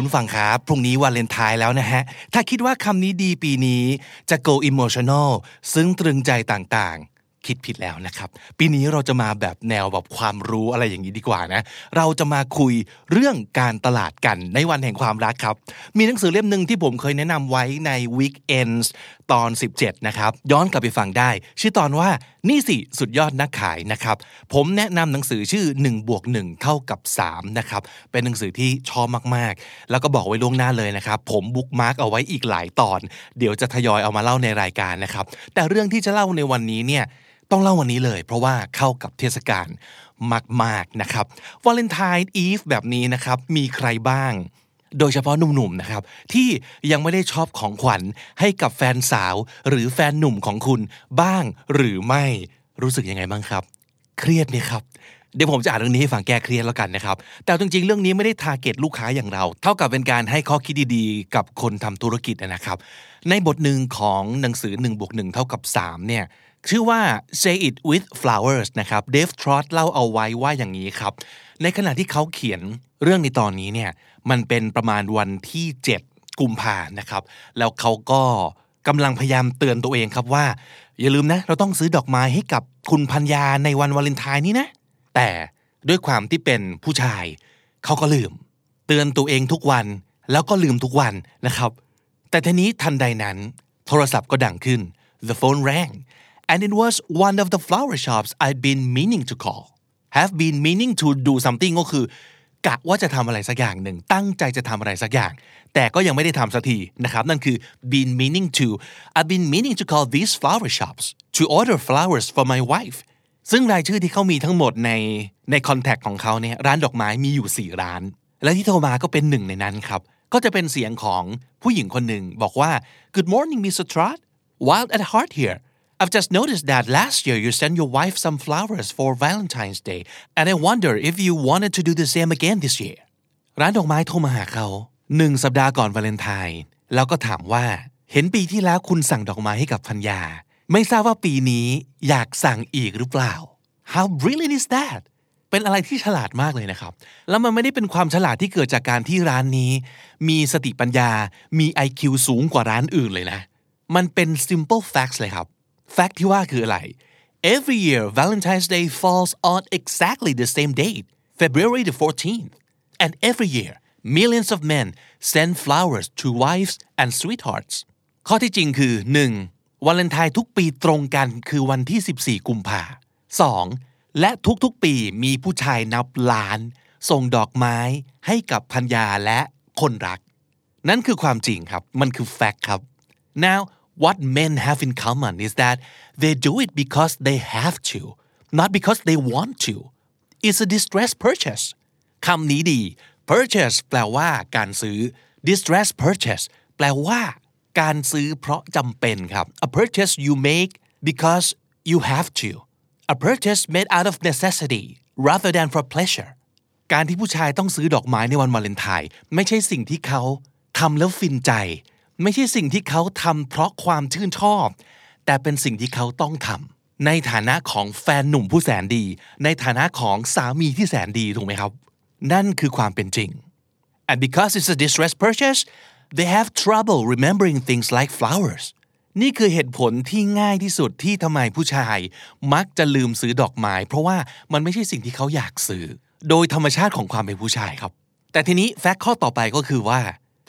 คุณฟังครับ พรุ่งนี้วาเลนไทน์แล้วนะฮะ ถ้าคิดว่าคำนี้ดีปีนี้จะ go emotional ซึ่งตรึงใจต่างๆ คิดผิดแล้วนะครับ ปีนี้เราจะมาแบบแนวแบบความรู้อะไรอย่างนี้ดีกว่านะ เราจะมาคุยเรื่องการตลาดกันในวันแห่งความรักครับ มีหนังสือเล่มหนึ่งที่ผมเคยแนะนำไว้ใน Weekends ตอน 17 นะครับ ย้อนกลับไปฟังได้ ชื่อตอนว่า นี่สิสุดยอดนักขายนะครับ ผมแนะนำหนังสือชื่อ1บวก1เท่ากับ3นะครับ เป็นหนังสือที่ชอบมากๆ แล้วก็บอกไว้ล่วงหน้าเลยนะครับ ผม bookmark เอาไว้อีกหลายตอน เดี๋ยวจะทยอยเอามาเล่าในรายการนะครับ แต่เรื่องที่จะเล่าในวันนี้เนี่ยต้องเล่าวันนี้เลย เพราะว่าเข้ากับเทศกาลมากๆนะครับ Valentine's Eve แบบนี้นะครับ มีใครบ้าง โดยเฉพาะหนุ่มๆนะครับ ที่ยังไม่ได้ช้อปของขวัญให้กับแฟนสาว หรือแฟนหนุ่มของคุณบ้างหรือไม่รู้สึกยังไงบ้างครับ เครียดไหมครับเดี๋ยวผมจะอ่านเรื่องนี้ให้ฟังแก้เครียดแล้วกันนะครับ แต่จริงๆ เรื่องนี้ไม่ได้ทาร์เก็ตลูกค้าอย่างเรา เท่ากับเป็นการให้ข้อคิดดีๆ กับคนทำธุรกิจนะครับ ในบทหนึ่งของหนังสือ1บวก1เท่ากับ3เนี่ย ชื่อว่า say it with flowers นะครับ เดฟทรอตเล่าเอาไว้ว่าอย่างนี้ครับ ในขณะที่เขาเขียนเรื่องในตอนนี้เนี่ย มันเป็นประมาณวันที่ 7 กุมภานะครับ แล้วเขาก็กำลังพยายามเตือนตัวเองครับว่า อย่าลืมนะ เราต้องซื้อดอกไม้ให้กับคุณพัญญาในวันวาเลนไทน์นี้นะ แต่ด้วยความที่เป็นผู้ชาย เขาก็ลืม เตือนตัวเองทุกวันแล้วก็ลืมทุกวันนะครับ แต่ทีนี้ทันใดนั้น โทรศัพท์ก็ดังขึ้น the phone rang and it was one of the flower shops I'd been meaning to call have been meaning to do something ก็คือ กะว่าจะทำอะไรสักอย่างหนึ่ง ตั้งใจจะทำอะไรสักอย่าง แต่ก็ยังไม่ได้ทำสักทีนะครับ นั่นคือ been meaning to I've been meaning to call these flower shops to order flowers for my wife ซึ่งรายชื่อที่เขามีทั้งหมดในในคอนแทคของเขาเนี่ยร้านดอกไม้มีอยู่ 4 ร้าน และที่โทรมาก็เป็นหนึ่งในนั้นครับ ก็จะเป็นเสียงของผู้หญิงคนหนึ่งบอกว่า Good morning Mr. Trot Wild at heart here I've just noticed that last year you sent your wife some flowers for Valentine's Day and I wonder if you wanted to do the same again this year ร้านดอกไม้โทรมาหาเขาหนึ่งสัปดาห์ก่อนวาเลนไทน์แล้วก็ถามว่า เห็นปีที่แล้วคุณสั่งดอกไม้ให้กับพัญญาไม่ทราบว่าปีนี้อยากสั่งอีกหรือเปล่า How brilliant is that เป็นอะไรที่ฉลาดมากเลยนะครับ แล้วมันไม่ได้เป็นความฉลาดที่เกิดจากการที่ร้านนี้ มีสติปัญญา มี IQ สูงกว่าร้านอื่นเลยนะ มันเป็น simple facts เลยครับ fact ที่ว่าคืออะไร Every year Valentine's Day falls on exactly the same date February the 14th and every year millions of men send flowers to wives and sweethearts ข้อที่จริงคือ 1. วาเลนไทน์ทุกปีตรงกันคือวันที่ 14 กุมภา 2. และทุกๆปีมีผู้ชายนับล้าน ส่งดอกไม้ให้กับพัญญาและคนรัก นั่นคือความจริงครับ มันคือ fact ครับ now what men have in common is that they do it because they have to not because they want to it's a distress purchase คำนี้ดี purchase แปลว่าการซื้อ distress purchase แปลว่า การซื้อเพราะจำเป็นครับ a purchase you make because you have to a purchase made out of necessity rather than for pleasure การที่ผู้ชายต้องซื้อดอกไม้ในวันวาเลนไทน์ไม่ใช่สิ่งที่เขาทำแล้วฟินใจ ไม่ใช่สิ่งที่เขาทำเพราะความชื่นชอบ แต่เป็นสิ่งที่เขาต้องทำในฐานะของแฟนหนุ่มผู้แสนดี ในฐานะของสามีที่แสนดีถูกไหมครับ นั่นคือความเป็นจริง and because it's a distress purchase they have trouble remembering things like flowers นี่คือเหตุผลที่ง่ายที่สุดที่ทำไมผู้ชาย มักจะลืมซื้อดอกไม้เพราะว่ามันไม่ใช่สิ่งที่เขาอยากซื้อ โดยธรรมชาติของความเป็นผู้ชายครับ แต่ทีนี้แฟกต์ข้อต่อไปก็คือว่า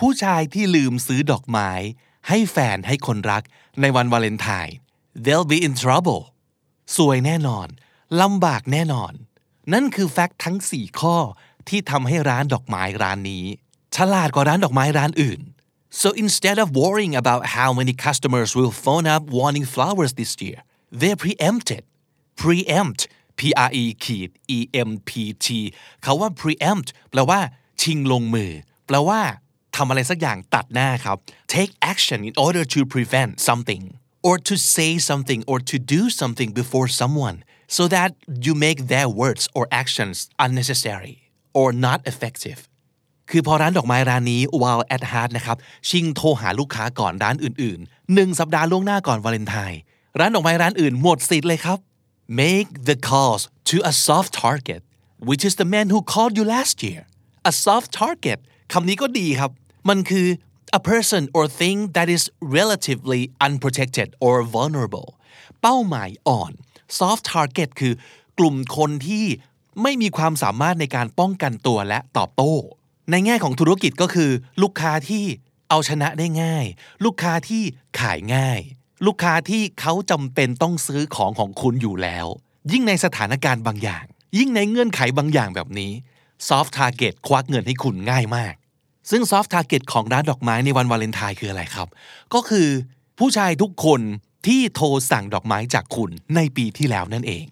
ผู้ชายที่ลืมซื้อดอกไม้ ให้แฟนให้คนรักในวันวาเลนไทน์ they'll be in trouble สวยแน่นอนลำบากแน่นอน นั่นคือแฟกต์ทั้ง 4 ข้อที่ทำให้ร้านดอกไม้ร้านนี้ ฉลาดกว่าร้านดอกไม้ร้านอื่น so instead of worrying about how many customers will phone up wanting flowers this year they preempted preempt P R E ขีด E M P T เขาว่า preempt แปลว่า ชิงลงมือ แปลว่า ทำอะไรสักอย่างตัดหน้าครับ take action in order to prevent something or to say something or to do something before someone so that you make their words or actions unnecessary or not effective คือพอร้านดอกไม้ร้านนี้ Wild at Heart นะครับ ชิงโทรหาลูกค้าก่อนร้านอื่นๆหนึ่งสัปดาห์ล่วงหน้าก่อนวาเลนไทน์ร้านดอกไม้ร้านอื่นหมดสิทธิ์เลยครับ make the calls to a soft target which is the man who called you last year a soft target คำนี้ก็ดีครับ มันคือ a person or thing that is relatively unprotected or vulnerable เป้าหมายอ่อน soft target คือกลุ่มคนที่ไม่มีความสามารถในการป้องกันตัวและตอบโต้ ในแง่ของธุรกิจก็คือ ลูกค้าที่เอาชนะได้ง่าย ลูกค้าที่ขายง่าย ลูกค้าที่เขาจำเป็นต้องซื้อของของคุณอยู่แล้ว ยิ่งในสถานการณ์บางอย่าง ยิ่งในเงื่อนไขบางอย่างแบบนี้ soft target ควักเงินให้คุณง่ายมาก ซึ่ง soft target ของร้านดอกไม้ในวันวาเลนไทน์คืออะไรครับ ก็คือผู้ชายทุกคนที่โทรสั่งดอกไม้จากคุณในปีที่แล้วนั่นเอง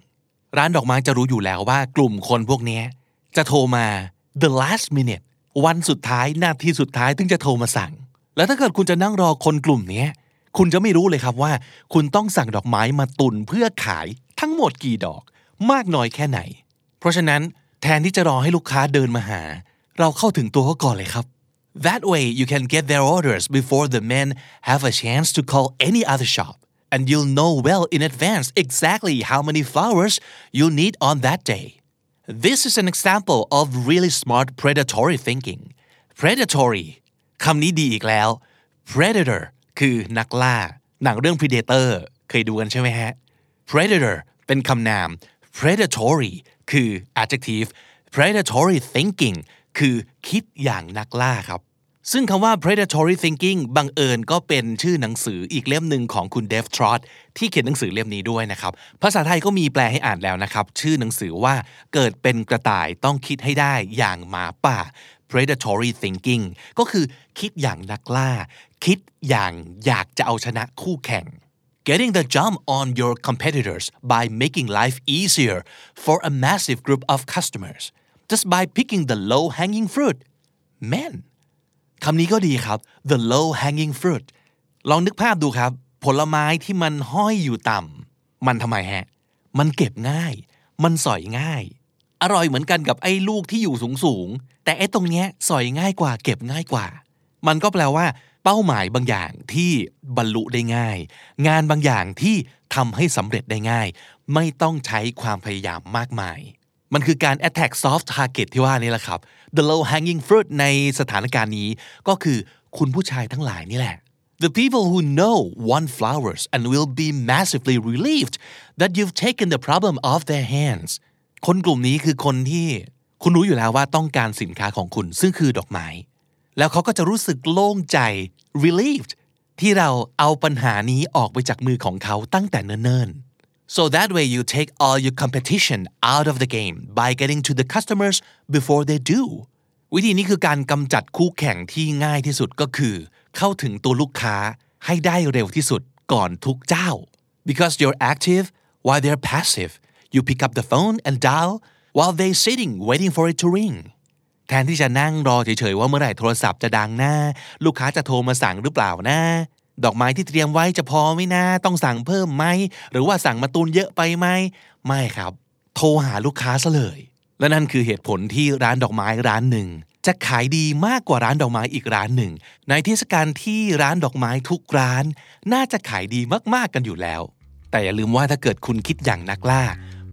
ร้านดอกไม้จะรู้อยู่แล้วว่ากลุ่มคนพวกนี้จะโทรมา the last minute วันสุดท้ายนาทีสุดท้ายถึงจะโทรมาสั่ง แล้วถ้าเกิดคุณจะนั่งรอคนกลุ่มนี้คุณจะไม่รู้เลยครับว่า คุณต้องสั่งดอกไม้มาตุนเพื่อขายทั้งหมดกี่ดอก มากน้อยแค่ไหน เพราะฉะนั้นแทนที่จะรอให้ลูกค้าเดินมาหา เราเข้าถึงตัวเขาก่อนเลยครับ That way you can get their orders before the men have a chance to call any other shop and you'll know well in advance exactly how many flowers you'll need on that day. This is an example of really smart predatory thinking. Predatory คำนี้ดีอีกแล้ว Predator คือนักล่า หนังเรื่อง Predator เคยดูกันใช่ไหมฮะ Predator เป็นคำนาม Predatory คือ adjective Predatory thinking คือคิดอย่างนักล่าครับ ซึ่งคำว่า predatory thinking บังเอิญก็เป็นชื่อหนังสืออีกเล่มหนึ่งของคุณเดฟทรอตที่เขียนหนังสือเล่มนี้ด้วยนะครับ ภาษาไทยก็มีแปลให้อ่านแล้วนะครับ ชื่อหนังสือว่าเกิดเป็นกระต่ายต้องคิดให้ได้อย่างหมาป่า predatory thinking ก็คือคิดอย่างนักล่า คิดอย่างอยากจะเอาชนะคู่แข่ง getting the jump on your competitors by making life easier for a massive group of customers just by picking the low hanging fruit man คำนี้ก็ดีครับ the low hanging fruit ลองนึกภาพดูครับ ผลไม้ที่มันห้อยอยู่ต่ำมันทำไมฮะ มันเก็บง่าย มันสอยง่าย อร่อยเหมือนกันกับไอ้ลูกที่อยู่สูงสูงแต่ไอ้ตรงเนี้ยสอยง่ายกว่า เก็บง่ายกว่า มันก็แปลว่า เป้าหมายบางอย่างที่บรรลุได้ง่าย งานบางอย่างที่ทำให้สำเร็จได้ง่าย ไม่ต้องใช้ความพยายามมากมาย มันคือการ attack soft target ที่ว่านี่แหละครับ the low hanging fruit ในสถานการณ์นี้ก็คือคุณผู้ชายทั้งหลายนี่แหละ The people who know want flowers and will be massively relieved that you've taken the problem off their hands คนกลุ่มนี้คือคนที่คุณรู้อยู่แล้วว่าต้องการสินค้าของคุณซึ่งคือดอกไม้ แล้วเขาก็จะรู้สึกโล่งใจ relieved ที่เราเอาปัญหานี้ออกไปจากมือของเขาตั้งแต่เนิ่นๆ so that way you take all your competition out of the game by getting to the customers before they do วิธีนี้คือการกำจัดคู่แข่งที่ง่ายที่สุดก็คือ เข้าถึงตัวลูกค้าให้ได้เร็วที่สุดก่อนทุกเจ้า because you're active while they're passive you pick up the phone and dial while they're sitting waiting for it to ring แทนที่จะนั่งรอเฉยๆว่าเมื่อไหร่โทรศัพท์จะดังหน้า ลูกค้าจะโทรมาสั่งหรือเปล่านะ ดอกไม้ที่เตรียมไว้จะพอไหมนะ ต้องสั่งเพิ่มไหม หรือว่าสั่งมาตุนเยอะไปไหม ไม่ครับ โทรหาลูกค้าซะเลย และนั่นคือเหตุผลที่ร้านดอกไม้ร้านหนึ่ง จะขายดีมากกว่าร้านดอกไม้อีกร้านหนึ่ง ในเทศกาลที่ร้านดอกไม้ทุกร้าน น่าจะขายดีมากๆกันอยู่แล้ว แต่อย่าลืมว่าถ้าเกิดคุณคิดอย่างนักล่า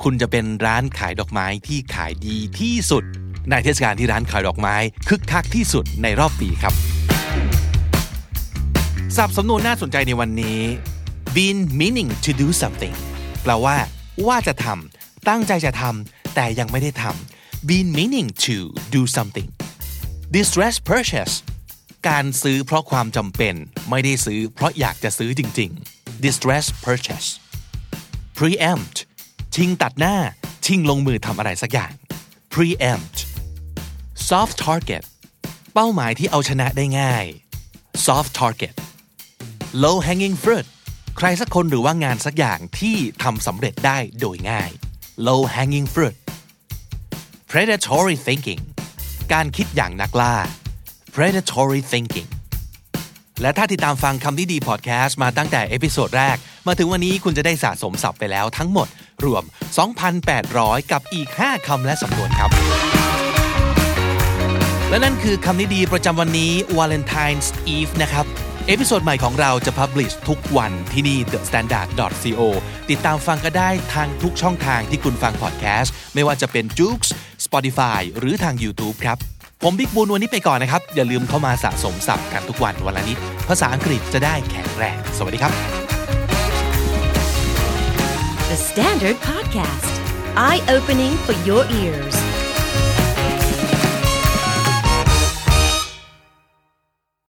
คุณจะเป็นร้านขายดอกไม้ที่ขายดีที่สุด ในเทศกาลที่ร้านขายดอกไม้คึกคักที่สุดในรอบปีครับ สับสำนวนน่าสนใจในวันนี้ been meaning to do something แปลว่า ว่าจะทำตั้งใจจะทำแต่ยังไม่ได้ทำ been meaning to do something distress purchase การซื้อเพราะความจำเป็น ไม่ได้ซื้อเพราะอยากจะซื้อจริง ๆ distress purchase preempt ชิงตัดหน้า ชิงลงมือทำอะไรสักอย่าง preempt soft target เป้าหมายที่เอาชนะได้ง่าย soft target low hanging fruit ใครสักคนหรือว่างานสักอย่างที่ทำสำเร็จได้โดยง่าย low hanging fruit predatory thinking การคิดอย่างนักล่า predatory thinking และถ้าติดตามฟังคำนี้ดีพอดแคสต์มาตั้งแต่ episode แรก มาถึงวันนี้คุณจะได้สะสมศัพท์ไปแล้วทั้งหมด รวม 2,800 กับอีก 5 คำและสำนวนครับ และนั่นคือคำนี้ดีประจำวันนี้ Valentine's Eve นะครับ episode ใหม่ของเราจะ publish ทุกวันที่นี่ The Standard co ติดตามฟังก็ได้ทางทุกช่องทางที่คุณฟังพอดแคสต์ ไม่ว่าจะเป็น j o o x Spotify หรือทาง YouTube ครับ ผมบิ๊กบุญวันนี้ไปก่อนนะครับ อย่าลืมเข้ามาสะสมศัพท์กันทุกวันวันละนิด ภาษาอังกฤษจะได้แข็งแรง สวัสดีครับ The Standard Podcast, eye opening for your ears.